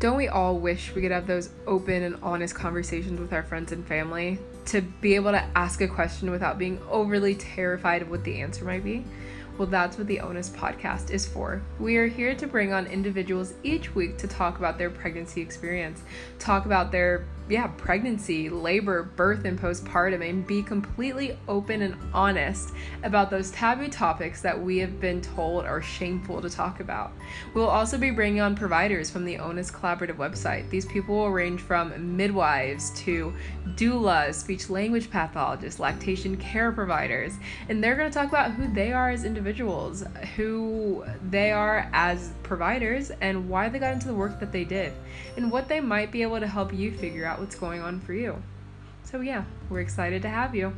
Don't we all wish we could have those open and honest conversations with our friends and family to be able to ask a question without being overly terrified of what the answer might be? Well, that's what the Onus podcast is for. We are here to bring on individuals each week to talk about their pregnancy experience, talk about their yeah, pregnancy, labor, birth, and postpartum, and be completely open and honest about those taboo topics that we have been told are shameful to talk about. We'll also be bringing on providers from the Onus Collaborative website. These people will range from midwives to doulas, speech language pathologists, lactation care providers, and they're going to talk about who they are as individuals, who they are as providers, and why they got into the work that they did, and what they might be able to help you figure out what's going on for you. So, yeah, we're excited to have you.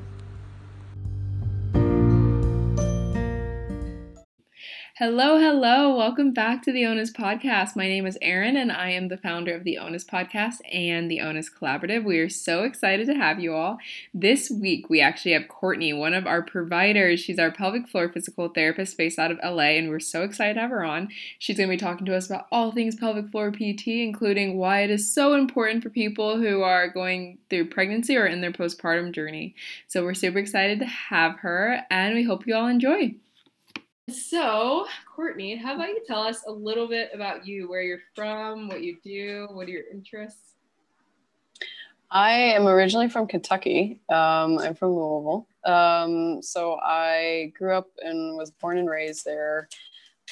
Hello, hello. Welcome back to the Onus Podcast. My name is Erin, and I am the founder of the Onus Podcast and the Onus Collaborative. We are so excited to have you all. This week, we actually have Courtney, one of our providers. She's our pelvic floor physical therapist based out of LA, and we're so excited to have her on. She's going to be talking to us about all things pelvic floor PT, including why it is so important for people who are going through pregnancy or in their postpartum journey. So, we're super excited to have her, and we hope you all enjoy. So, Courtney, how about you tell us a little bit about you, where you're from, what you do, what are your interests? I am originally from Kentucky. Um, I'm from Louisville. Um, so I grew up and was born and raised there.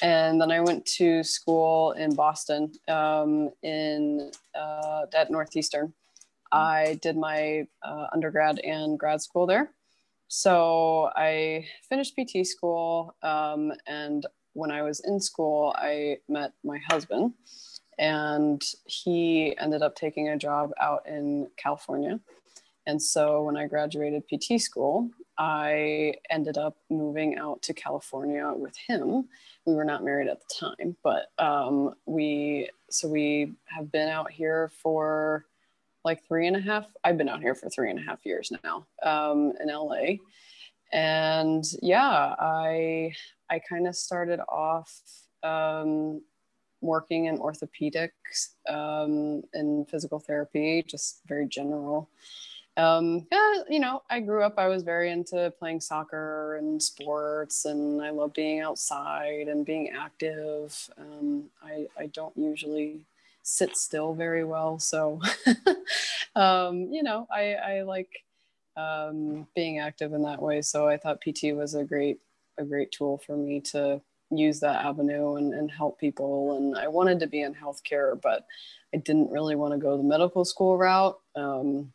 And then I went to school in Boston um, in uh, at Northeastern. I did my uh, undergrad and grad school there so I finished PT school, um, and when I was in school, I met my husband, and he ended up taking a job out in California. And so when I graduated PT school, I ended up moving out to California with him. We were not married at the time, but um, we so we have been out here for like three and a half. I've been out here for three and a half years now um, in LA, and yeah, I I kind of started off um, working in orthopedics um, and physical therapy, just very general. Um, yeah, you know, I grew up, I was very into playing soccer and sports, and I love being outside and being active. Um, I, I don't usually sit still very well. So, um, you know, I, I like um, being active in that way. So I thought PT was a great, a great tool for me to use that avenue and, and help people. And I wanted to be in healthcare, but I didn't really want to go the medical school route. Um,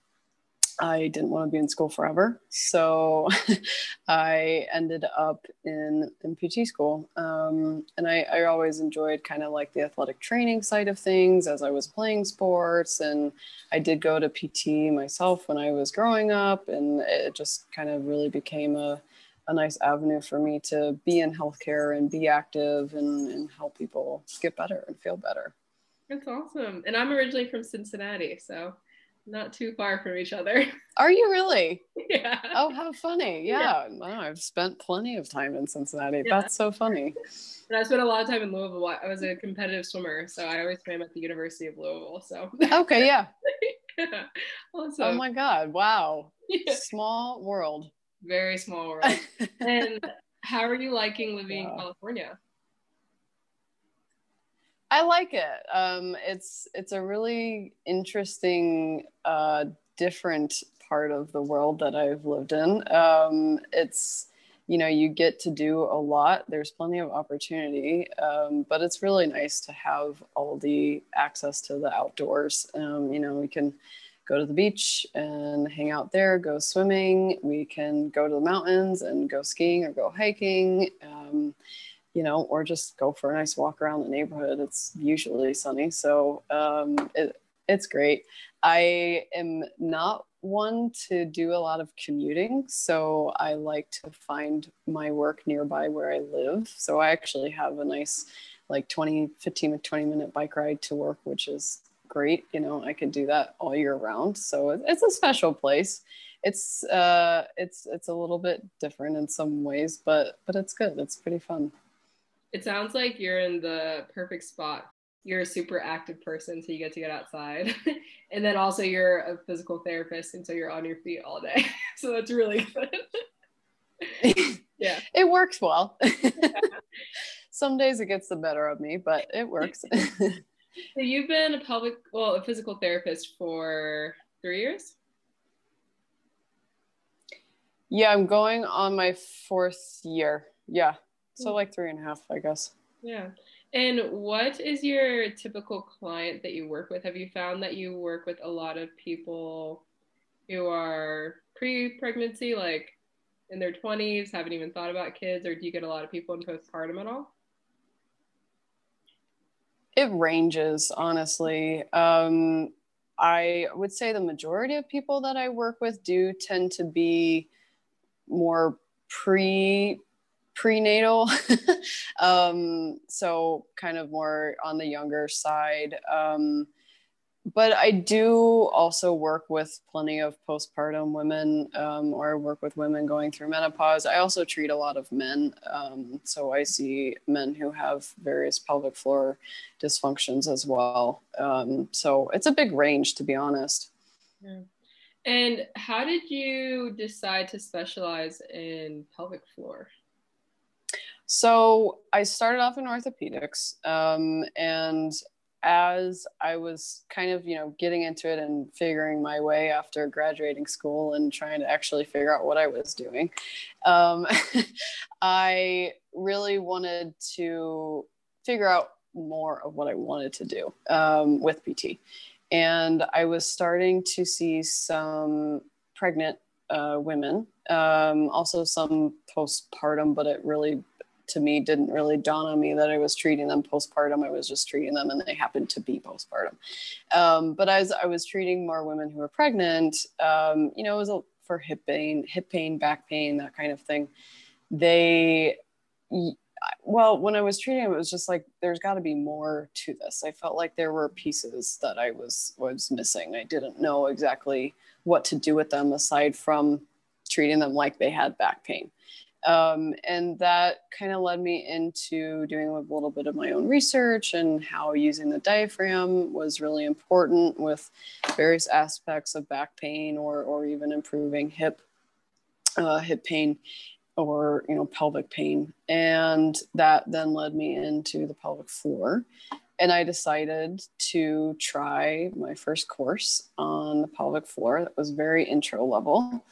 I didn't want to be in school forever. So I ended up in, in PT school. Um, and I, I always enjoyed kind of like the athletic training side of things as I was playing sports. And I did go to PT myself when I was growing up. And it just kind of really became a, a nice avenue for me to be in healthcare and be active and, and help people get better and feel better. That's awesome. And I'm originally from Cincinnati. So not too far from each other. Are you really? Yeah. Oh, how funny. Yeah. yeah. Wow, I've spent plenty of time in Cincinnati. Yeah. That's so funny. And I spent a lot of time in Louisville. I was a competitive swimmer, so I always swam at the University of Louisville. So Okay, yeah. yeah. Oh my God. Wow. Small world. Very small world. and how are you liking living in California? I like it. Um, it's it's a really interesting, uh, different part of the world that I've lived in. Um, it's you know you get to do a lot. There's plenty of opportunity, um, but it's really nice to have all the access to the outdoors. Um, you know, we can go to the beach and hang out there, go swimming. We can go to the mountains and go skiing or go hiking. Um, you know, or just go for a nice walk around the neighborhood. It's usually sunny, so um, it, it's great. I am not one to do a lot of commuting, so I like to find my work nearby where I live. So I actually have a nice, like 20, 15 to 20 minute bike ride to work, which is great. You know, I could do that all year round. So it's a special place. It's uh, it's it's a little bit different in some ways, but but it's good. It's pretty fun. It sounds like you're in the perfect spot you're a super active person, so you get to get outside. and then also you're a physical therapist, and so you're on your feet all day. so that's really good. yeah. It works well. Some days it gets the better of me, but it works. so you've been a public, well, a physical therapist for three years? Yeah, I'm going on my fourth year. Yeah. So hmm. like three and a half, I guess. Yeah. And what is your typical client that you work with? Have you found that you work with a lot of people who are pre pregnancy, like in their 20s, haven't even thought about kids, or do you get a lot of people in postpartum at all? It ranges, honestly. Um, I would say the majority of people that I work with do tend to be more pre prenatal. Um, so kind of more on the younger side. Um, but i do also work with plenty of postpartum women um, or work with women going through menopause. I also treat a lot of men um, so i see men who have various pelvic floor dysfunctions as well. Um, so it's a big range to be honest. Yeah. and how did you decide to specialize in pelvic floor so I started off in orthopedics, um, and as I was kind of, you know, getting into it and figuring my way after graduating school and trying to actually figure out what I was doing, um, I really wanted to figure out more of what I wanted to do um, with PT. And I was starting to see some pregnant uh, women, um, also some postpartum, but it really to me didn't really dawn on me that I was treating them postpartum. I was just treating them and they happened to be postpartum. Um, but as I was treating more women who were pregnant, um, you know, it was a, for hip pain, hip pain, back pain, that kind of thing. They, well, when I was treating them, it was just like there's got to be more to this. I felt like there were pieces that I was was missing. I didn't know exactly what to do with them aside from treating them like they had back pain. Um, and that kind of led me into doing a little bit of my own research and how using the diaphragm was really important with various aspects of back pain or, or even improving hip uh, hip pain or you know pelvic pain. And that then led me into the pelvic floor. And i decided to try my first course on the pelvic floor that was very intro level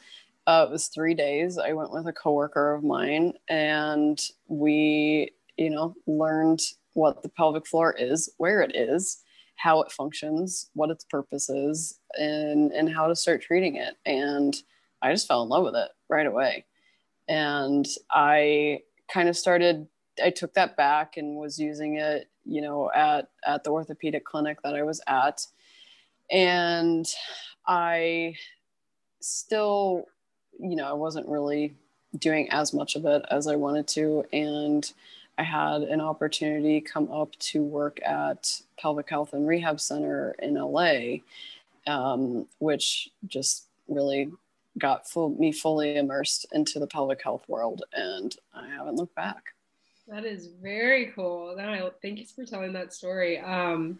uh, it was three days. I went with a coworker of mine, and we, you know, learned what the pelvic floor is, where it is, how it functions, what its purpose is, and and how to start treating it. And I just fell in love with it right away. And I kind of started. I took that back and was using it, you know, at at the orthopedic clinic that I was at, and I still you know, I wasn't really doing as much of it as I wanted to. And I had an opportunity come up to work at Pelvic Health and Rehab Center in LA, um, which just really got full, me fully immersed into the pelvic health world. And I haven't looked back. That is very cool. Thank you for telling that story. Um,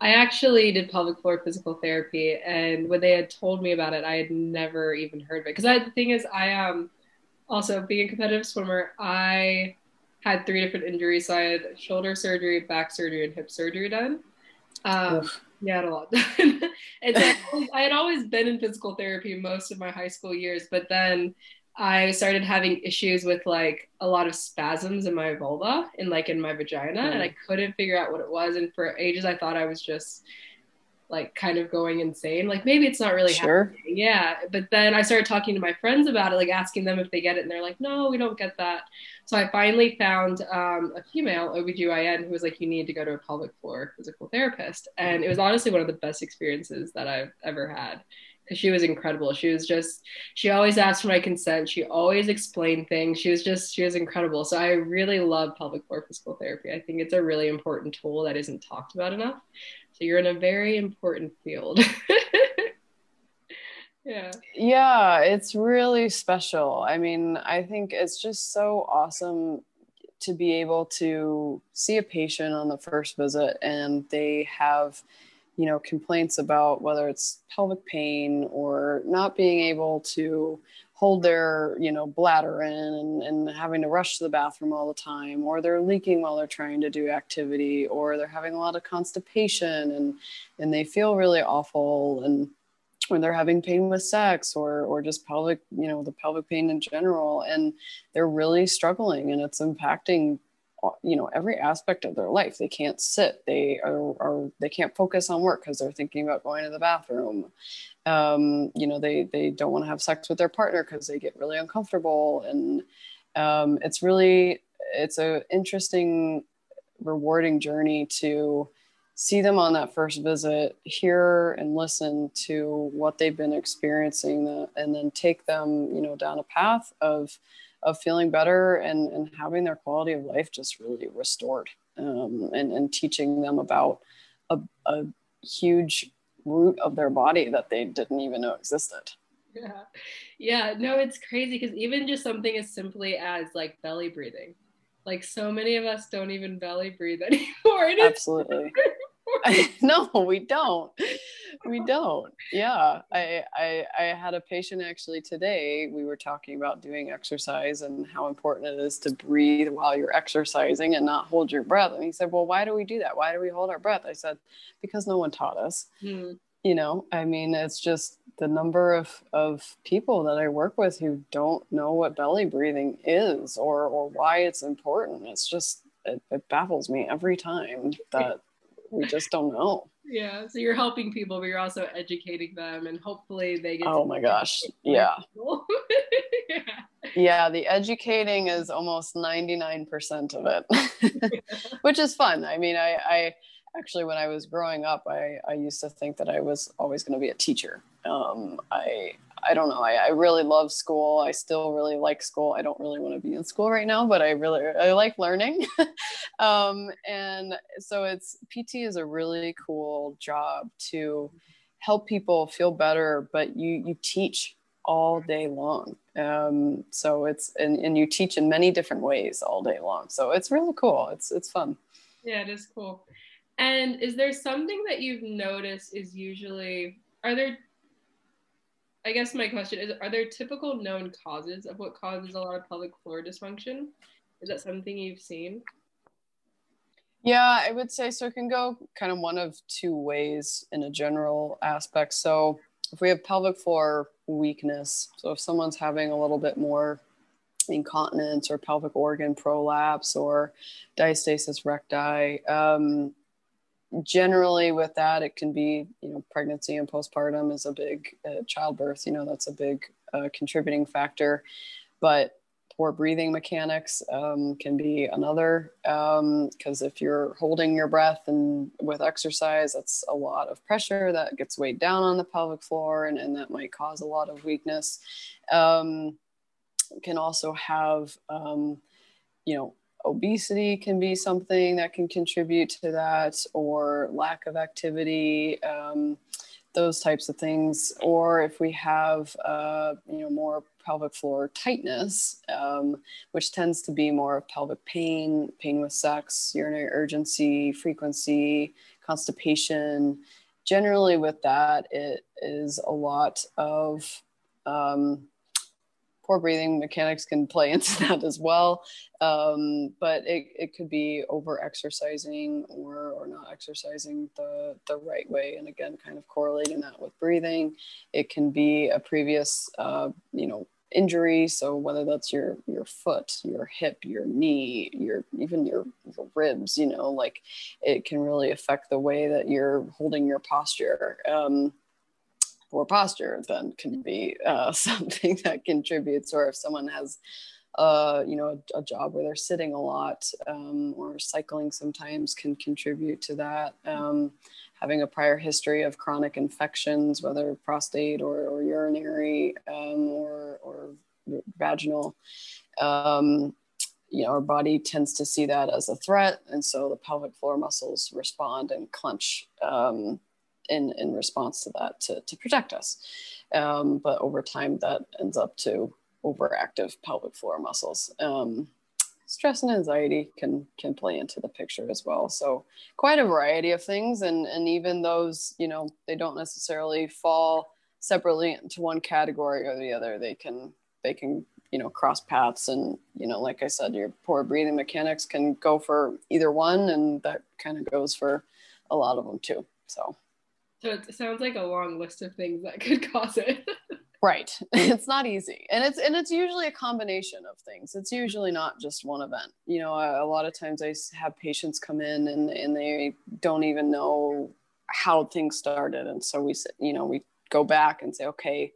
I actually did pelvic floor physical therapy, and when they had told me about it, I had never even heard of it. Because the thing is, I um also being a competitive swimmer, I had three different injuries. So I had shoulder surgery, back surgery, and hip surgery done. Um, yeah, I had a lot done. and so I had always been in physical therapy most of my high school years, but then I started having issues with like a lot of spasms in my vulva and like in my vagina, mm. and I couldn't figure out what it was. And for ages, I thought I was just like kind of going insane. Like maybe it's not really sure. happening. Yeah. But then I started talking to my friends about it, like asking them if they get it, and they're like, no, we don't get that. So I finally found um, a female OBGYN who was like, you need to go to a pelvic floor physical therapist. And it was honestly one of the best experiences that I've ever had because she was incredible. She was just, she always asked for my consent. She always explained things. She was just, she was incredible. So I really love pelvic floor physical therapy. I think it's a really important tool that isn't talked about enough. So you're in a very important field. yeah. Yeah, it's really special. I mean, I think it's just so awesome to be able to see a patient on the first visit and they have you know complaints about whether it's pelvic pain or not being able to hold their you know bladder in and, and having to rush to the bathroom all the time or they're leaking while they're trying to do activity or they're having a lot of constipation and and they feel really awful and when they're having pain with sex or or just pelvic you know the pelvic pain in general and they're really struggling and it's impacting you know every aspect of their life. They can't sit. They are, are they can't focus on work because they're thinking about going to the bathroom. Um, you know they they don't want to have sex with their partner because they get really uncomfortable and um, it's really it's a interesting rewarding journey to see them on that first visit hear and listen to what they've been experiencing and then take them you know down a path of of feeling better and, and having their quality of life just really restored um, and, and teaching them about a, a huge root of their body that they didn't even know existed. Yeah. Yeah. No, it's crazy because even just something as simply as like belly breathing, like so many of us don't even belly breathe anymore. Absolutely. no, we don't. We don't. Yeah. I, I I had a patient actually today. We were talking about doing exercise and how important it is to breathe while you're exercising and not hold your breath. And he said, Well, why do we do that? Why do we hold our breath? I said, Because no one taught us. Hmm. You know, I mean, it's just the number of, of people that I work with who don't know what belly breathing is or or why it's important. It's just it, it baffles me every time that we just don't know. Yeah so you're helping people but you're also educating them and hopefully they get oh my gosh yeah. yeah yeah the educating is almost 99% of it which is fun. I mean i i actually when i was growing up i i used to think that i was always going to be a teacher. Um i I don't know. I, I, really love school. I still really like school. I don't really want to be in school right now, but I really I like learning. um, and so it's PT is a really cool job to help people feel better, but you you teach all day long. Um, so it's and, and you teach in many different ways all day long. So it's really cool. It's it's fun. Yeah, it is cool. And is there something that you've noticed is usually are there I guess my question is Are there typical known causes of what causes a lot of pelvic floor dysfunction? Is that something you've seen? Yeah, I would say so. It can go kind of one of two ways in a general aspect. So, if we have pelvic floor weakness, so if someone's having a little bit more incontinence or pelvic organ prolapse or diastasis recti, um, generally with that it can be you know pregnancy and postpartum is a big uh, childbirth you know that's a big uh, contributing factor. But poor breathing mechanics um, can be another because um, if you're holding your breath and with exercise that's a lot of pressure that gets weighed down on the pelvic floor and, and that might cause a lot of weakness. Um, can also have um, you know obesity can be something that can contribute to that, or lack of activity, um, those types of things. Or if we have, uh, you know, more pelvic floor tightness, um, which tends to be more of pelvic pain, pain with sex, urinary urgency, frequency, constipation. Generally, with that, it is a lot of um, poor breathing mechanics can play into that as well. Um, but it, it could be over exercising or, or not exercising the, the right way. And again, kind of correlating that with breathing. It can be a previous, uh, you know, injury. So whether that's your, your foot, your hip, your knee, your, even your, your ribs, you know, like it can really affect the way that you're holding your posture. Um, poor posture then can be uh, something that contributes or if someone has uh, you know a, a, job where they're sitting a lot um, or cycling sometimes can contribute to that um, having a prior history of chronic infections whether prostate or, or urinary um, or, or vaginal um, you know our body tends to see that as a threat and so the pelvic floor muscles respond and clench um, in in response to that to, to protect us. Um, but over time, that ends up to overactive pelvic floor muscles. Um, stress and anxiety can can play into the picture as well. So quite a variety of things. And and even those you know they don't necessarily fall separately into one category or the other. They can they can you know cross paths. And you know like i said your poor breathing mechanics can go for either one. And that kind of goes for a lot of them too. So so it sounds like a long list of things that could cause it. Right. It's not easy. And it's and it's usually a combination of things. It's usually not just one event. You know a, a lot of times i have patients come in and and they don't even know how things started. And so we you know we go back and say okay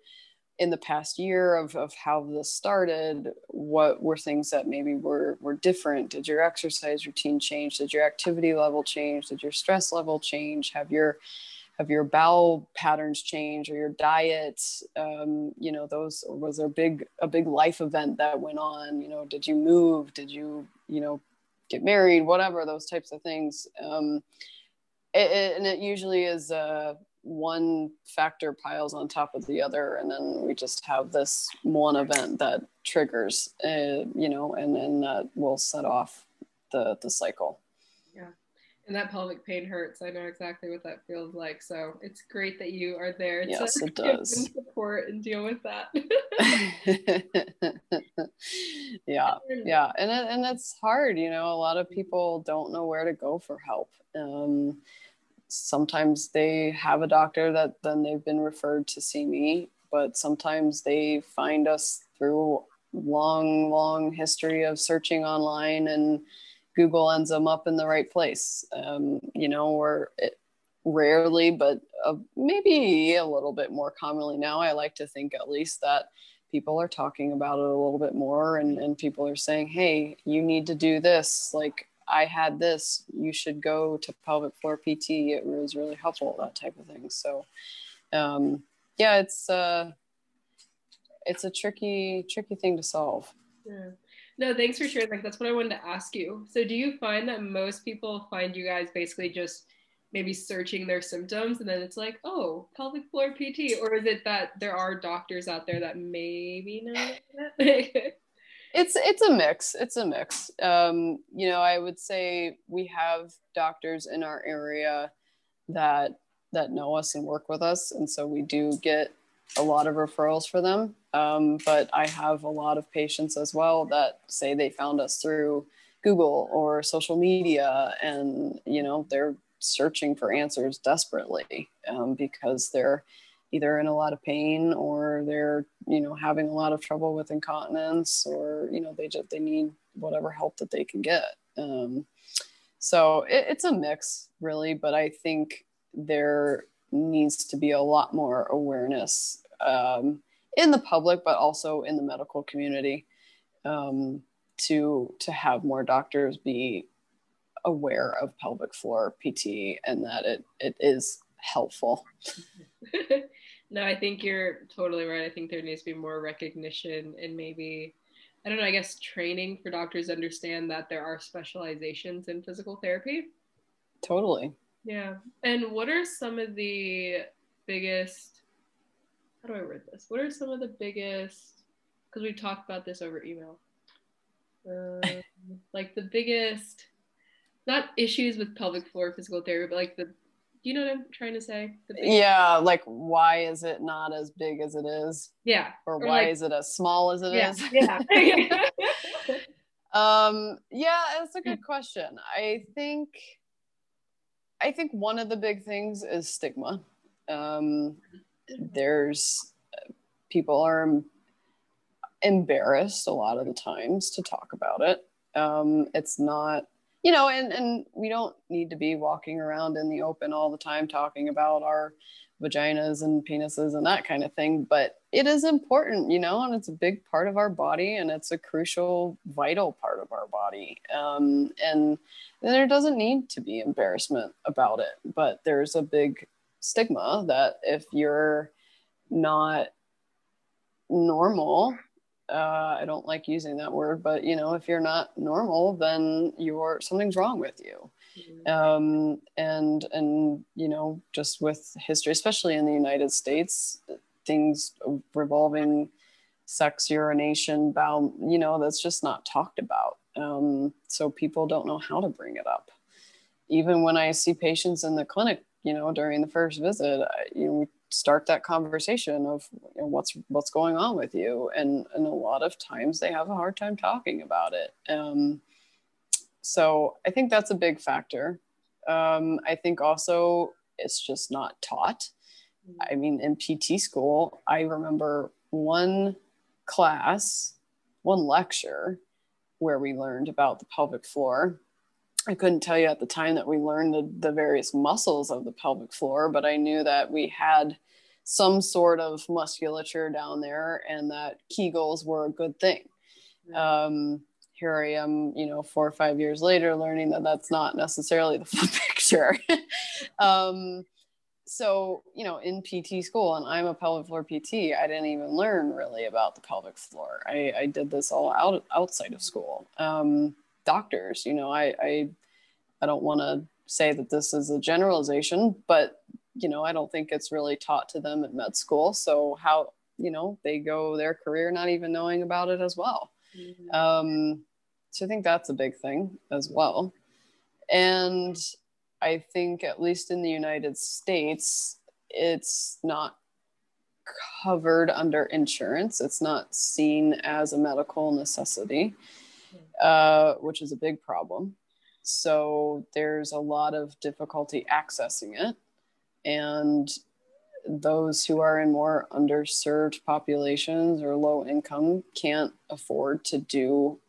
in the past year of, of how this started what were things that maybe were were different? Did your exercise routine change? Did your activity level change? Did your stress level change? Have your have your bowel patterns change or your diet um, you know those was there a big a big life event that went on? You know did you move? Did you you know get married? Whatever those types of things. Um, it, it, and it usually is uh, one factor piles on top of the other and then we just have this one event that triggers uh, you know and then that will set off the the cycle and that pelvic pain hurts. I know exactly what that feels like. So it's great that you are there yes to it does. support and deal with that. Yeah yeah. And it, and it's hard you know a lot of people don't know where to go for help. Um, sometimes they have a doctor that then they've been referred to see me but sometimes they find us through long long history of searching online and google ends them up in the right place um, you know or it, rarely but uh, maybe a little bit more commonly now i like to think at least that people are talking about it a little bit more and, and people are saying hey you need to do this like I had this, you should go to pelvic floor PT. It was really helpful, that type of thing. So, um, yeah, it's, uh, it's a tricky, tricky thing to solve. Yeah. No, thanks for sharing. Like, that's what I wanted to ask you. So, do you find that most people find you guys basically just maybe searching their symptoms and then it's like, oh, pelvic floor PT? Or is it that there are doctors out there that maybe know it's it's a mix it's a mix um, you know i would say we have doctors in our area that that know us and work with us and so we do get a lot of referrals for them um, but i have a lot of patients as well that say they found us through google or social media and you know they're searching for answers desperately um, because they're either in a lot of pain or they're you know having a lot of trouble with incontinence or you know they just they need whatever help that they can get. Um, so it, it's a mix really but i think there needs to be a lot more awareness um, in the public but also in the medical community um, to to have more doctors be aware of pelvic floor pt and that it it is helpful no, I think you're totally right. I think there needs to be more recognition and maybe, I don't know, I guess training for doctors to understand that there are specializations in physical therapy. Totally. Yeah. And what are some of the biggest, how do I word this? What are some of the biggest, because we've talked about this over email, um, like the biggest, not issues with pelvic floor physical therapy, but like the do you know what I'm trying to say? Yeah, like why is it not as big as it is? Yeah. Or, or why like, is it as small as it yeah, is? yeah. um, yeah, it's a good question. I think I think one of the big things is stigma. Um, there's people are embarrassed a lot of the times to talk about it. Um, it's not you know and and we don't need to be walking around in the open all the time talking about our vaginas and penises and that kind of thing but it is important you know and it's a big part of our body and it's a crucial vital part of our body um, and there doesn't need to be embarrassment about it but there's a big stigma that if you're not normal uh, I don't like using that word, but you know, if you're not normal, then you're something's wrong with you. Mm-hmm. Um, and and you know, just with history, especially in the United States, things revolving sex urination, bowel, you know, that's just not talked about. Um, so people don't know how to bring it up. Even when I see patients in the clinic, you know, during the first visit, I, you know, we start that conversation of you know, what's what's going on with you, and and a lot of times they have a hard time talking about it. Um, so I think that's a big factor. Um, I think also it's just not taught. I mean, in PT school, I remember one class, one lecture where we learned about the pelvic floor. I couldn't tell you at the time that we learned the, the various muscles of the pelvic floor, but I knew that we had some sort of musculature down there and that Kegels were a good thing. Um, here I am, you know, four or five years later, learning that that's not necessarily the full picture. um, so you know in pt school and i'm a pelvic floor pt i didn't even learn really about the pelvic floor i, I did this all out outside of school um, doctors you know i i, I don't want to say that this is a generalization but you know i don't think it's really taught to them at med school so how you know they go their career not even knowing about it as well mm-hmm. um, so i think that's a big thing as well and I think, at least in the United States, it's not covered under insurance. It's not seen as a medical necessity, uh, which is a big problem. So there's a lot of difficulty accessing it. And those who are in more underserved populations or low income can't afford to do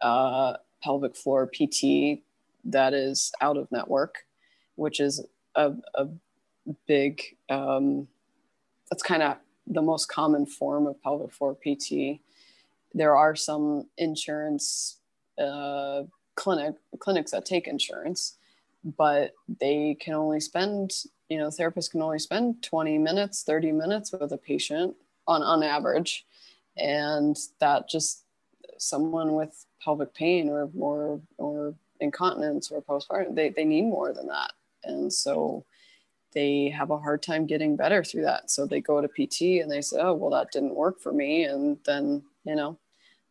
uh, pelvic floor PT that is out of network, which is a, a big, um, that's kind of the most common form of pelvic floor PT. There are some insurance uh, clinic clinics that take insurance, but they can only spend, you know, therapists can only spend 20 minutes, 30 minutes with a patient on on average, and that just someone with pelvic pain or or or incontinence or postpartum, they, they need more than that. And so they have a hard time getting better through that. So they go to PT and they say, oh, well, that didn't work for me. And then, you know,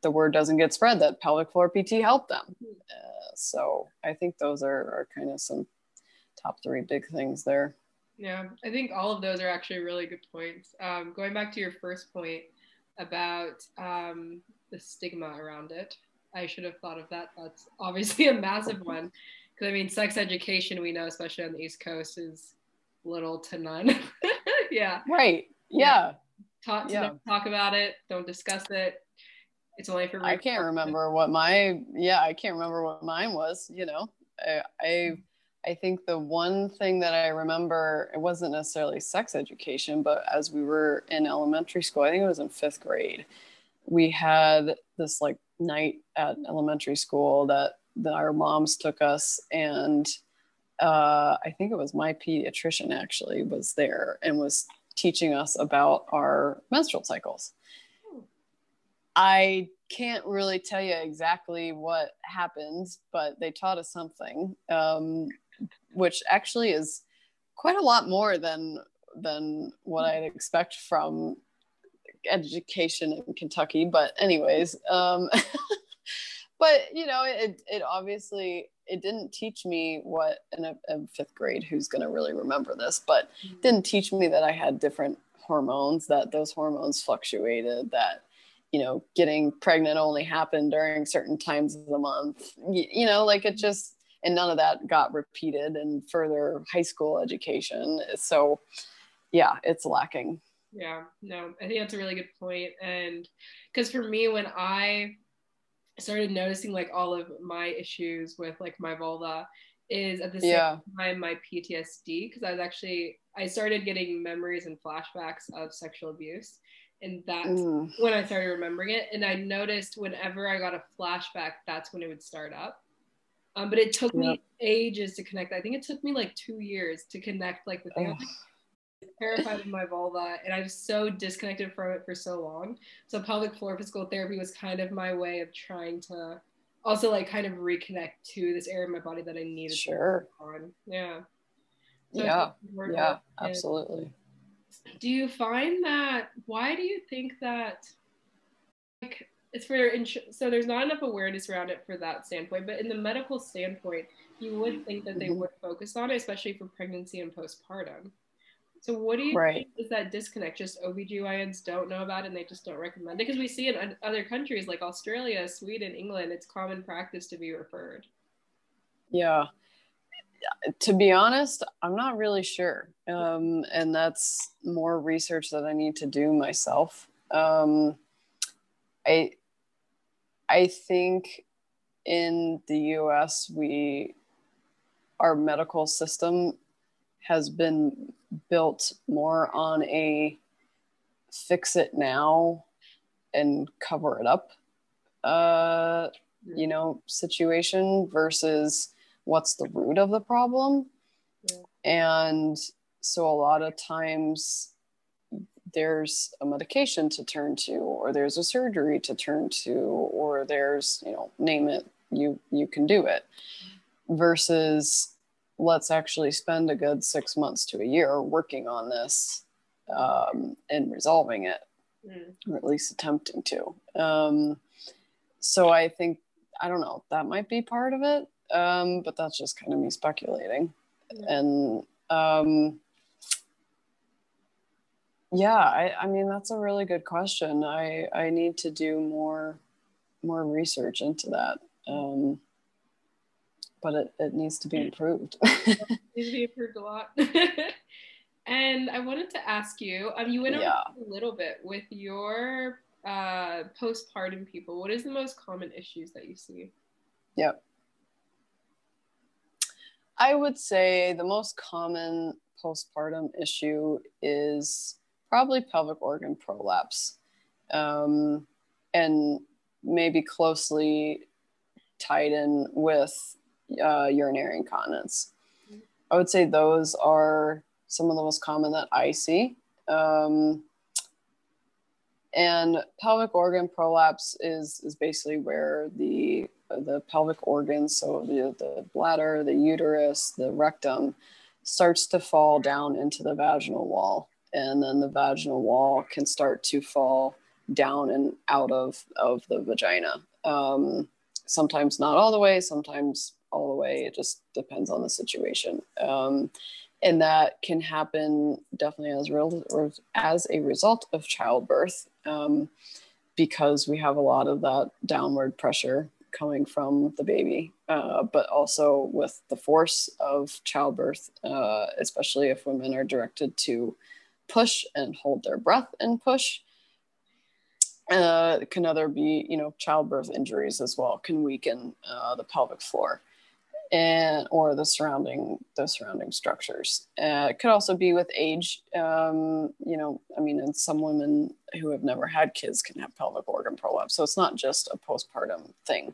the word doesn't get spread that pelvic floor PT helped them. Uh, so I think those are, are kind of some top three big things there. Yeah, I think all of those are actually really good points. Um, going back to your first point about um, the stigma around it, I should have thought of that. That's obviously a massive one. Because I mean, sex education, we know, especially on the East Coast, is little to none. yeah. Right. Yeah. Talk, yeah. talk about it. Don't discuss it. It's only for. I can't remember what my yeah. I can't remember what mine was. You know, I, I I think the one thing that I remember it wasn't necessarily sex education, but as we were in elementary school, I think it was in fifth grade, we had this like night at elementary school that, that our moms took us and uh, I think it was my pediatrician actually was there and was teaching us about our menstrual cycles. I can't really tell you exactly what happens, but they taught us something, um, which actually is quite a lot more than than what I'd expect from education in Kentucky, but anyways, um, but you know, it it obviously it didn't teach me what in a, a fifth grade who's going to really remember this, but mm-hmm. didn't teach me that I had different hormones, that those hormones fluctuated, that you know, getting pregnant only happened during certain times of the month. You, you know, like it just and none of that got repeated in further high school education. So yeah, it's lacking. Yeah, no, I think that's a really good. And because for me, when I started noticing like all of my issues with like my vulva, is at the same yeah. time my PTSD because I was actually I started getting memories and flashbacks of sexual abuse. And that's mm. when I started remembering it. And I noticed whenever I got a flashback, that's when it would start up. Um, but it took me ages to connect. I think it took me like two years to connect like the thing terrified of my vulva and I was so disconnected from it for so long. So pelvic floor physical therapy was kind of my way of trying to also like kind of reconnect to this area of my body that I needed sure. on. Yeah. So yeah. Yeah, absolutely. Do you find that why do you think that like it's for ins- so there's not enough awareness around it for that standpoint. But in the medical standpoint, you would think that they Mhm. would focus on it, especially for pregnancy and postpartum. So what do you Right. think is that disconnect? Just OBGYNs don't know about it and they just don't recommend it? Because we see in other countries like Australia, Sweden, England, it's common practice to be referred. Yeah. To be honest, I'm not really sure. Um, and that's more research that I need to do myself. Um, I I think in the US we our medical system has been built more on a fix it now and cover it up uh, you know situation versus what's the root of the problem Yeah. and so a lot of times there's a medication to turn to or there's a surgery to turn to or there's you know name it you you can do it versus let's actually spend a good six months to a year working on this um, and resolving it Mm. or at least attempting to. Um, so I think I don't know that might be part of it, um, but that's just kind of me speculating. And um, yeah, I, I mean that's a really good question. I I need to do more more research into that. Um, but it, it needs to be improved. It needs to be improved a lot. and I wanted to ask you, um, you went Yeah. a little bit with your uh, postpartum people. What is the most common issues that you see? Yep. I would say the most common postpartum issue is probably pelvic organ prolapse um, and maybe closely tied in with uh, urinary incontinence. I would say those are some of the most common that I see. Um, and pelvic organ prolapse is is basically where the the pelvic organs, so the, the bladder, the uterus, the rectum, starts to fall down into the vaginal wall, and then the vaginal wall can start to fall down and out of of the vagina. Um, sometimes not all the way, sometimes all the way. It just depends on the situation. Um, and that can happen definitely as real as a result of childbirth um, because we have a lot of that downward pressure coming from the baby uh, but also with the force of childbirth uh, especially if women are directed to push and hold their breath and push uh, can other be you know childbirth injuries as well can weaken uh, the pelvic floor and or the surrounding the surrounding structures. Uh, it could also be with age. Um, you know, I mean, and some women who have never had kids can have pelvic organ prolapse, so it's not just a postpartum thing.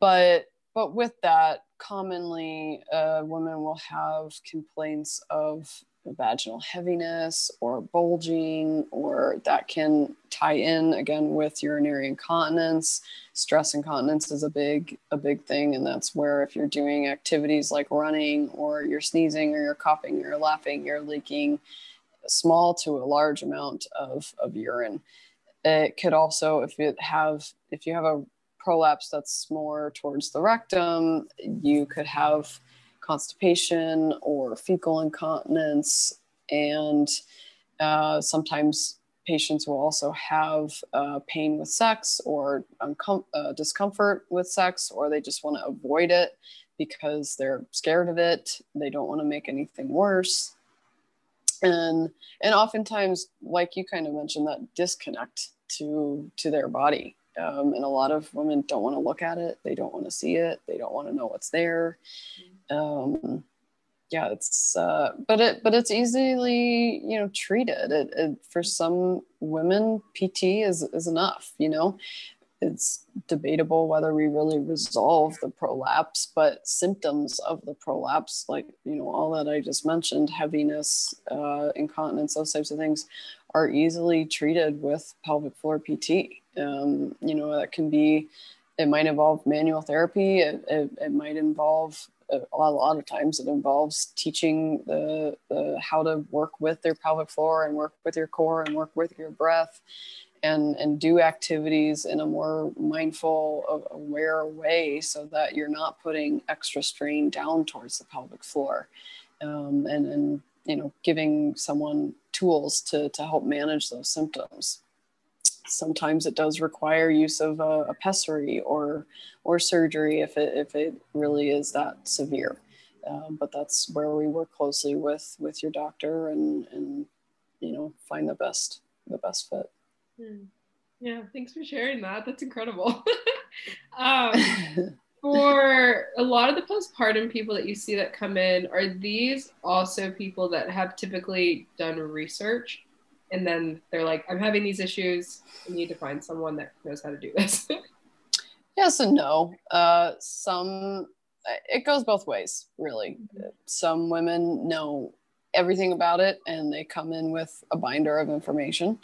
But but with that, commonly uh, a woman will have complaints of vaginal heaviness or bulging, or that can tie in again with urinary incontinence. Stress incontinence is a big a big thing, and that's where if you're doing activities like running, or you're sneezing, or you're coughing, or you're laughing, you're leaking small to a large amount of of urine. It could also, if you have if you have a prolapse that's more towards the rectum, you could have constipation or fecal incontinence. And uh, sometimes patients will also have uh, pain with sex or uncom- uh, discomfort with sex, or they just want to avoid it because they're scared of it. They don't want to make anything worse. And and oftentimes, like you kind of mentioned, that disconnect to to their body. Um, and a lot of women don't want to look at it. They don't want to see it. They don't want to know what's there um yeah it's uh but it but it's easily you know treated it, it for some women pt is is enough you know it's debatable whether we really resolve the prolapse but symptoms of the prolapse like you know all that i just mentioned heaviness uh, incontinence those types of things are easily treated with pelvic floor pt um, you know that can be it might involve manual therapy. It, it, it might involve a lot, a lot of times it involves teaching the, the how to work with their pelvic floor and work with your core and work with your breath and and do activities in a more mindful aware way so that you're not putting extra strain down towards the pelvic floor um, and and you know giving someone tools to to help manage those symptoms sometimes it does require use of a, a pessary or or surgery if it if it really is that severe. Um, but that's where we work closely with with your doctor and and you know find the best the best fit. Hmm. yeah thanks for sharing that. That's incredible. Um, for a lot of the postpartum people that you see that come in are these also people that have typically done research and then they're like i'm having these issues. I need to find someone that knows how to do this. Yes and no. Uh, some it goes both ways really. Mm-hmm. some women know everything about it and they come in with a binder of information.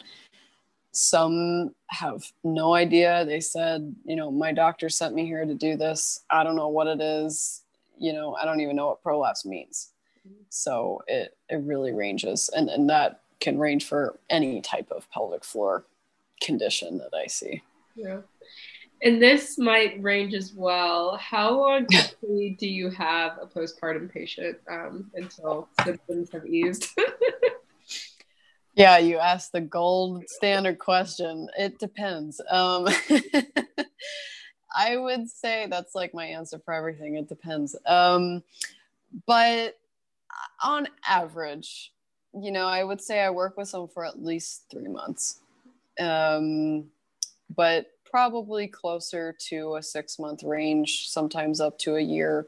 Some have no idea. They said you know my doctor sent me here to do this. I don't know what it is. You know i don't even know what prolapse means. Mm-hmm. so it it really ranges. And and that can range for any type of pelvic floor condition that I see. Yeah. And this might range as well. How long do you have a postpartum patient um, until symptoms have eased? yeah, you asked the gold standard question. It depends. Um, I would say that's like my answer for everything. It depends. Um, but on average, you know, I would say I work with them for at least three months, um, but probably closer to a six month range, sometimes up to a year,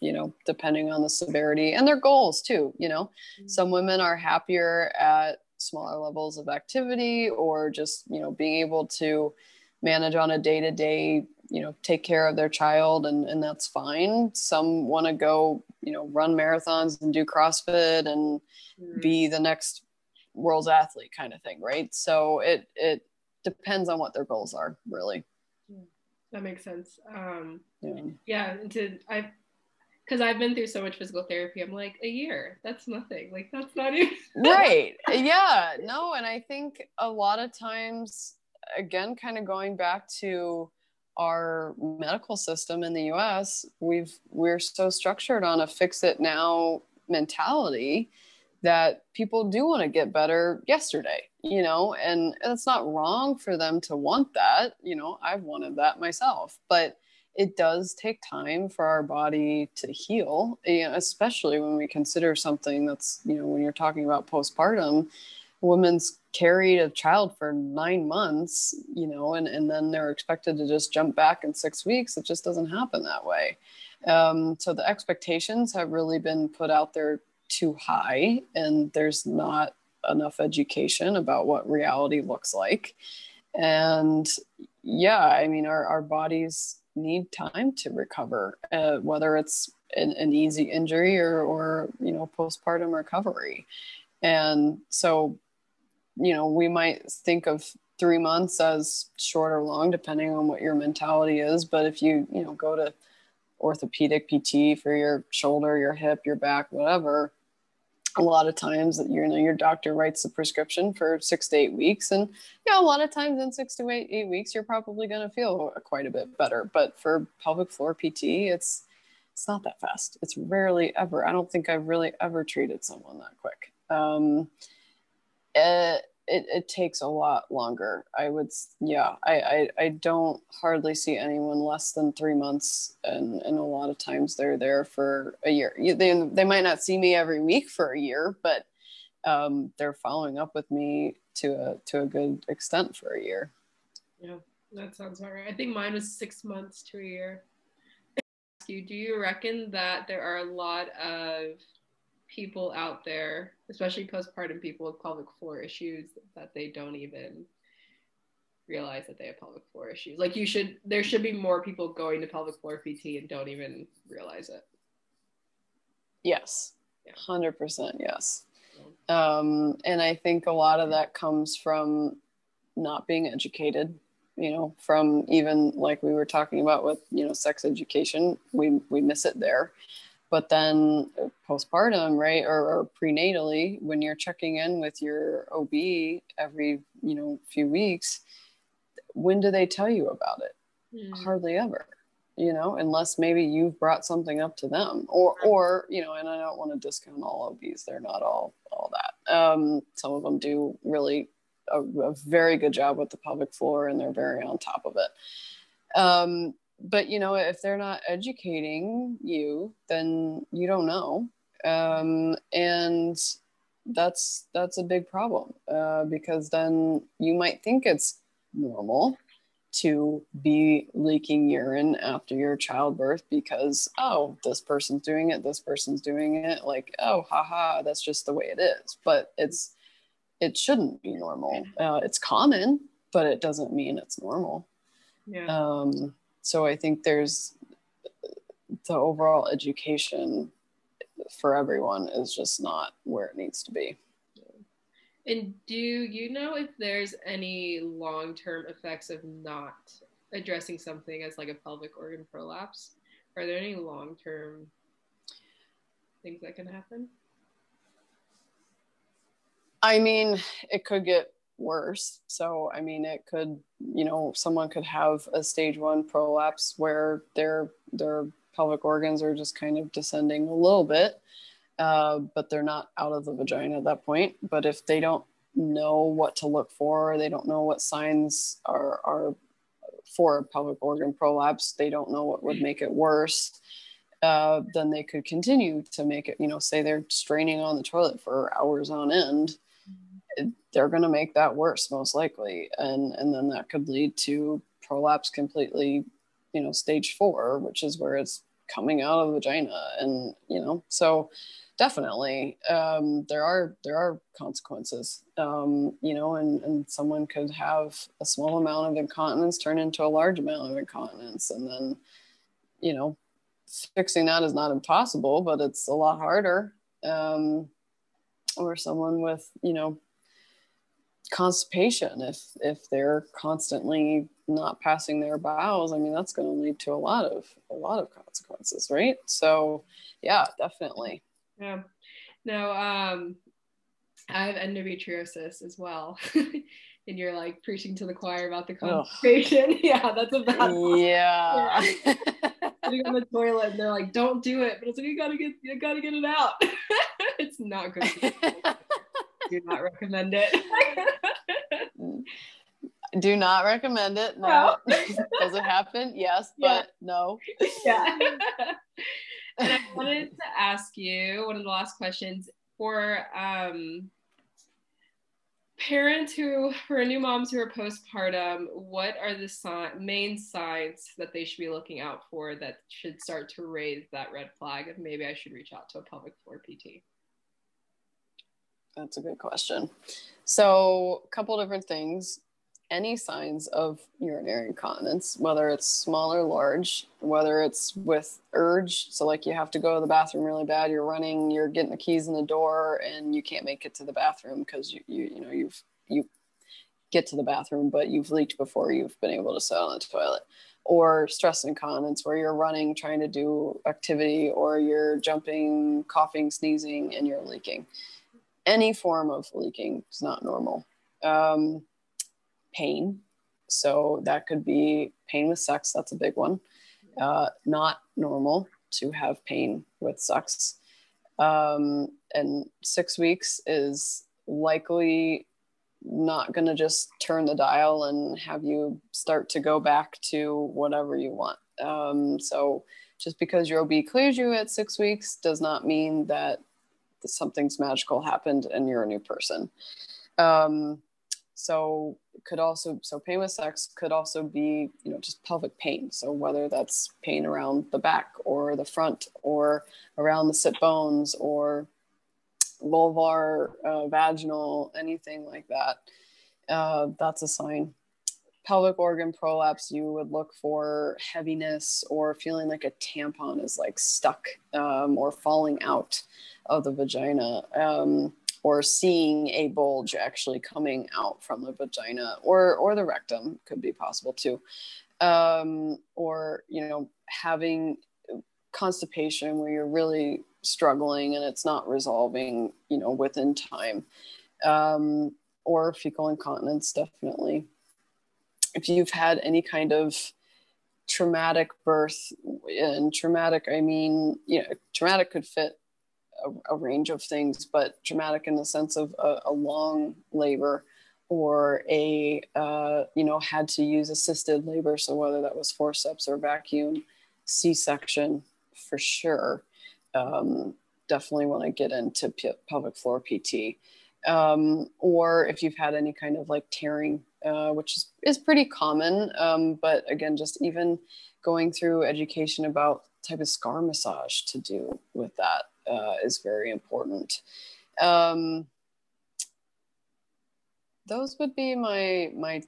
you know, depending on the severity and their goals too. You know, mm-hmm. some women are happier at smaller levels of activity or just, you know, being able to manage on a day to day you know take care of their child and and that's fine some want to go you know run marathons and do crossfit and mm-hmm. be the next world's athlete kind of thing right so it it depends on what their goals are really that makes sense um yeah, yeah to i because I've been through so much physical therapy. I'm like, a year, that's nothing. Like, that's not even. right. Yeah. No. And I think a lot of times, again, kind of going back to our medical system in the US, we've we're so structured on a fix it now mentality that people do want to get better yesterday, you know, and it's not wrong for them to want that. You know, I've wanted that myself, but it does take time for our body to heal, especially when we consider something that's, you know, when you're talking about postpartum, women's carried a child for nine months, you know, and, and then they're expected to just jump back in six weeks. It just doesn't happen that way. Um, so the expectations have really been put out there too high, and there's not enough education about what reality looks like. And yeah, I mean, our, our bodies need time to recover, uh, whether it's an, an easy injury or, or, you know, postpartum recovery. And so you know, we might think of three months as short or long, depending on what your mentality is. But if you, you know, go to orthopedic PT for your shoulder, your hip, your back, whatever, a lot of times that you know your doctor writes the prescription for six to eight weeks. And yeah a lot of times in six to eight, eight weeks you're probably going to feel quite a bit better. But for pelvic floor pt it's it's not that fast. It's rarely ever. I don't think i've really ever treated someone that quick. Um, it, it, it, takes a lot longer. I would, yeah, I, I, I, don't hardly see anyone less than three months. And, and a lot of times they're there for a year. They, they might not see me every week for a year, but um, they're following up with me to a, to a good extent for a year. Yeah, that sounds right. I think mine was six months to a year. you, do you reckon that there are a lot of people out there, especially postpartum people with pelvic floor issues, that they don't even realize that they have pelvic floor issues. Like you should, there should be more people going to pelvic floor PT and don't even realize it. Yes, hundred yeah. percent. Yes, um, and I think a lot of that comes from not being educated. You know, from even like we were talking about with you know sex education, we we miss it there but then postpartum right or, or, prenatally when you're checking in with your ob every you know few weeks when do they tell you about it? Mm. hardly ever you know unless maybe you've brought something up to them or or you know and i don't want to discount all these they're not all all that. Um some of them do really a, a very good job with the pelvic floor and they're very on top of it. Um but you know if they're not educating you then you don't know. Um and that's that's a big problem uh, because then you might think it's normal to be leaking urine after your childbirth because oh this person's doing it this person's doing it. Like oh haha that's just the way it is. But it's it shouldn't be normal. Uh, it's common but it doesn't mean it's normal. Yeah. um, so i think there's the overall education for everyone is just not where it needs to be And do you know if there's any long term effects of not addressing something as like a pelvic organ prolapse? Are there any long term things that can happen? I mean, it could get worse. So, I mean, it could, you know, someone could have a stage one prolapse where their their pelvic organs are just kind of descending a little bit, uh, but they're not out of the vagina at that point. But if they don't know what to look for, they don't know what signs are are for a pelvic organ prolapse. They don't know what would make it worse. Uh, then they could continue to make it. You know, say they're straining on the toilet for hours on end they're going to make that worse most likely. And and then that could lead to prolapse completely you know stage four which is where it's coming out of the vagina and you know so definitely um, there are there are consequences um, you know and and someone could have a small amount of incontinence turn into a large amount of incontinence. And then you know fixing that is not impossible but it's a lot harder um, or someone with you know constipation if if they're constantly not passing their bowels i mean that's going to lead to a lot of a lot of consequences right so yeah definitely Yeah. No, um, I have endometriosis as well. and you're like preaching to the choir about the Ugh. constipation. yeah, that's a bad one. yeah Sitting on the toilet and they're like, don't do it. But it's like, you gotta get, you gotta get it out. it's not good. Do not recommend it. Do not recommend it no does it happen yes Yeah. but no yeah. and I wanted to ask you one of the last questions for um, parents who, for new moms who are postpartum, what are the si- main signs that they should be looking out for that should start to raise that red flag of maybe I should reach out to a pelvic floor PT? That's a good question. So, a couple different things. Any signs of urinary incontinence, whether it's small or large, whether it's with urge, so like you have to go to the bathroom really bad, you're running, you're getting the keys in the door, and you can't make it to the bathroom because you, you you know you've you get to the bathroom, but you've leaked before you've been able to sit on the toilet, or stress incontinence where you're running trying to do activity, or you're jumping, coughing, sneezing, and you're leaking. Any form of leaking is not normal. Um, pain. So that could be pain with sex. That's a big one. Uh, not normal to have pain with sex. Um, and six weeks is likely not going to just turn the dial and have you start to go back to whatever you want. Um, so just because your OB clears you at six weeks does not mean that something's magical happened and you're a new person. Um, so could also so pain with sex could also be you know just pelvic pain. So whether that's pain around the back or the front or around the sit bones or vulvar, uh, vaginal, anything like that, uh, that's a sign. Pelvic organ prolapse, you would look for heaviness or feeling like a tampon is like stuck um, or falling out of the vagina, um, or seeing a bulge actually coming out from the vagina, or or the rectum could be possible too, um, or you know having constipation where you're really struggling and it's not resolving, you know, within time. Um, or fecal incontinence, definitely. If you've had any kind of traumatic birth, and traumatic, I mean, you know, traumatic could fit a, a range of things, but dramatic in the sense of a, a long labor or a, uh, you know, had to use assisted labor. So whether that was forceps or vacuum, C section for sure. Um, definitely want to get into p- pelvic floor PT. Um, or if you've had any kind of like tearing, uh, which is, is pretty common. Um, but again, just even going through education about type of scar massage to do with that uh, is very important. Um, those would be my my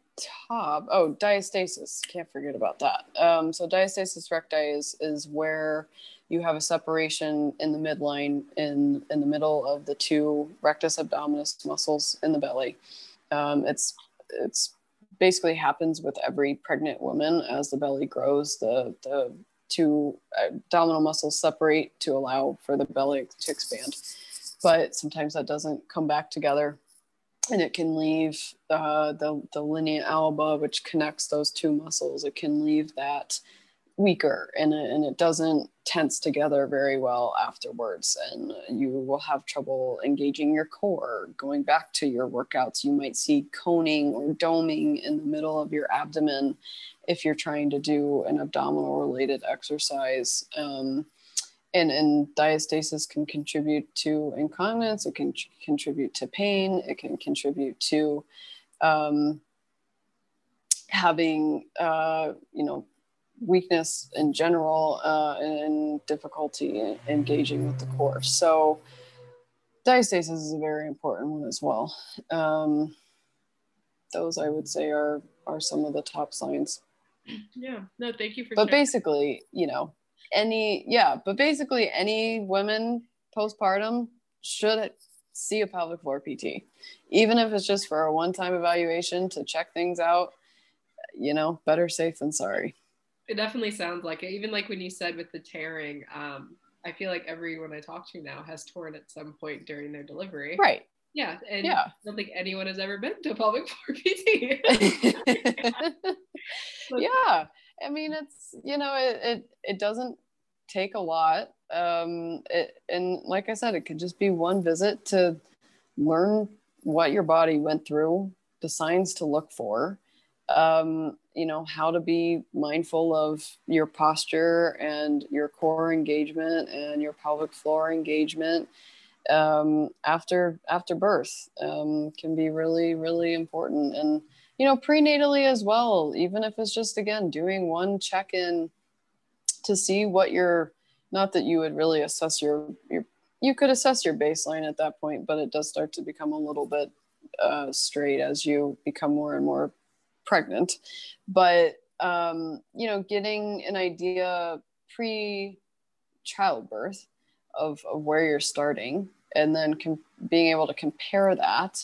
top. Oh, diastasis. Can't forget about that. Um, so diastasis recti is is where you have a separation in the midline in in the middle of the two rectus abdominis muscles in the belly. Um, it's it's basically happens with every pregnant woman as the belly grows. The the two abdominal muscles separate to allow for the belly to expand, but sometimes that doesn't come back together and it can leave uh, the, the linea alba, which connects those two muscles, it can leave that weaker and it, and it doesn't tense together very well afterwards. And you will have trouble engaging your core. Going back to your workouts, you might see coning or doming in the middle of your abdomen if you're trying to do an abdominal related exercise. Um, and, and diastasis can contribute to incontinence it can contribute to pain it can contribute to um, having uh, you know weakness in general uh, and difficulty engaging with the core so diastasis is a very important one as well um, those i would say are are some of the top signs yeah. No thank you for but sharing. basically you know any yeah but basically any women postpartum should see a pelvic floor pt even if it's just for a one-time evaluation to check things out you know better safe than sorry. It definitely sounds like it. Even like when you said with the tearing um i feel like everyone i talk to now has torn at some point during their delivery. Right. Yeah and yeah. i don't think anyone has ever been to a pelvic floor pt yeah I mean, it's you know, it it, it doesn't take a lot, um, it, and like I said, it could just be one visit to learn what your body went through, the signs to look for, um, you know, how to be mindful of your posture and your core engagement and your pelvic floor engagement um, after after birth um, can be really really important. And you know, prenatally as well, even if it's just again doing one check in to see what your not that you would really assess your your you could assess your baseline at that point, but it does start to become a little bit uh, straight as you become more and more pregnant. But um, you know, getting an idea pre childbirth of, of where you're starting and then com- being able to compare that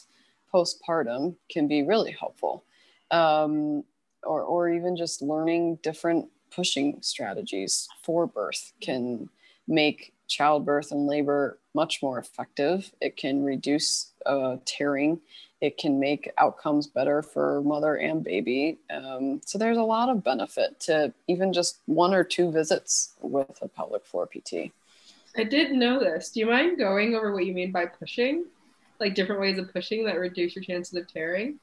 postpartum can be really helpful. Um, or, or even just learning different pushing strategies for birth can make childbirth and labor much more effective. It can reduce uh, tearing. It can make outcomes better for mother and baby. Um, so there's a lot of benefit to even just one or two visits with a pelvic floor PT. I didn't know this. Do you mind going over what you mean by pushing? Like different ways of pushing that reduce your chances of tearing?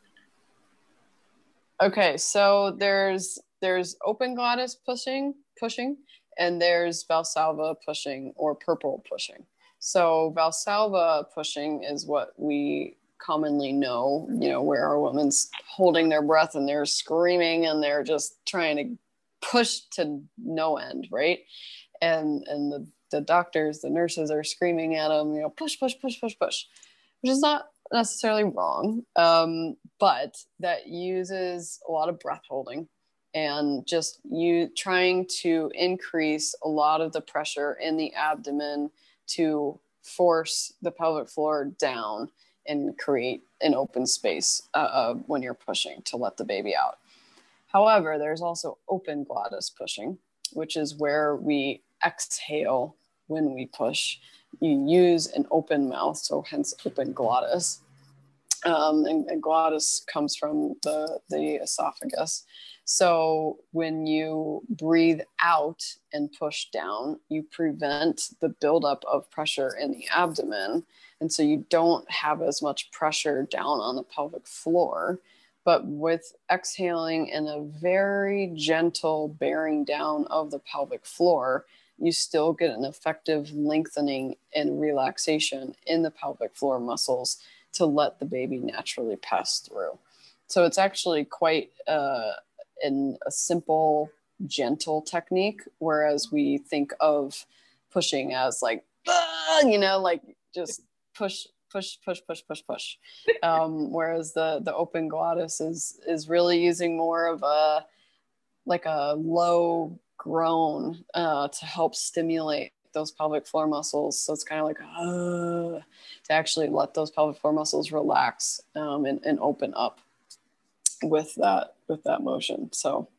Okay, so there's there's open glottis pushing, pushing, and there's Valsalva pushing or purple pushing. So Valsalva pushing is what we commonly know, you know, where a woman's holding their breath and they're screaming and they're just trying to push to no end, right? And and the the doctors, the nurses are screaming at them, you know, push, push, push, push, push, which is not necessarily wrong, um, but that uses a lot of breath holding and just you trying to increase a lot of the pressure in the abdomen to force the pelvic floor down and create an open space uh, uh, when you're pushing to let the baby out. However, there's also open glottis pushing, which is where we exhale when we push. You use an open mouth, so hence open glottis. um, and, and, glottis comes from the, the esophagus. So when you breathe out and push down, you prevent the buildup of pressure in the abdomen. And so you don't have as much pressure down on the pelvic floor. But with exhaling in a very gentle bearing down of the pelvic floor, you still get an effective lengthening and relaxation in the pelvic floor muscles to let the baby naturally pass through. So it's actually quite uh, in a simple, gentle technique, whereas we think of pushing as like, ah, you know, like just push, push, push, push, push, push. Um, whereas the the open glottis is is really using more of a like a low groan uh, to help stimulate those pelvic floor muscles. So it's kind of like uh, to actually let those pelvic floor muscles relax um, and, and open up with that with that motion. So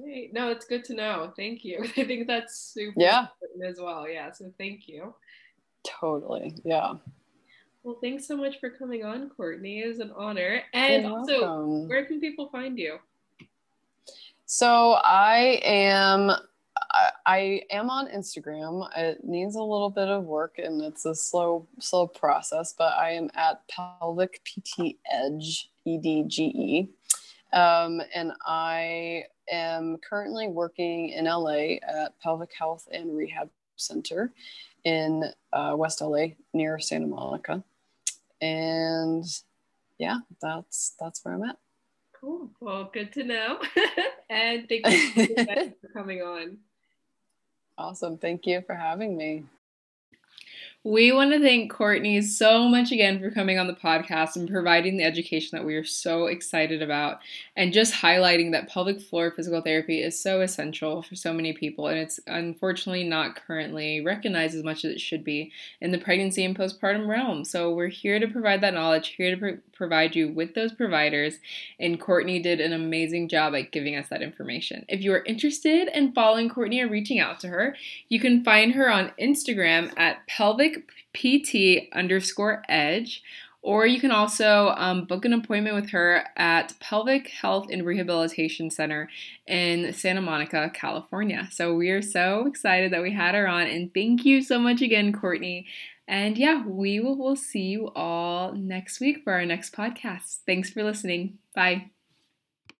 Great. No, it's good to know. Thank you. I think that's super yeah. as well. Yeah. So thank you. Totally. Yeah. Well, thanks so much for coming on, Courtney. It was an honor. And You're also, welcome. where can people find you? So I am I am on Instagram. It needs a little bit of work and it's a slow, slow process, but I am at pelvic PT edge, E D G E. Um, and I am currently working in LA at Pelvic Health and Rehab Center in uh, West LA near Santa Monica. And yeah, that's that's where I'm at. Cool. Well, good to know. and thank you for coming on. Awesome. Thank you for having me. We want to thank Courtney so much again for coming on the podcast and providing the education that we are so excited about, and just highlighting that pelvic floor physical therapy is so essential for so many people, and it's unfortunately not currently recognized as much as it should be in the pregnancy and postpartum realm. So, we're here to provide that knowledge, here to pro- provide you with those providers, and Courtney did an amazing job at giving us that information. If you are interested in following Courtney or reaching out to her, you can find her on Instagram at pelvic pt underscore edge or you can also um, book an appointment with her at Pelvic Health and Rehabilitation Center in Santa Monica, California. So we are so excited that we had her on, and thank you so much again, Courtney. And yeah, we will we'll see you all next week for our next podcast. Thanks for listening. Bye.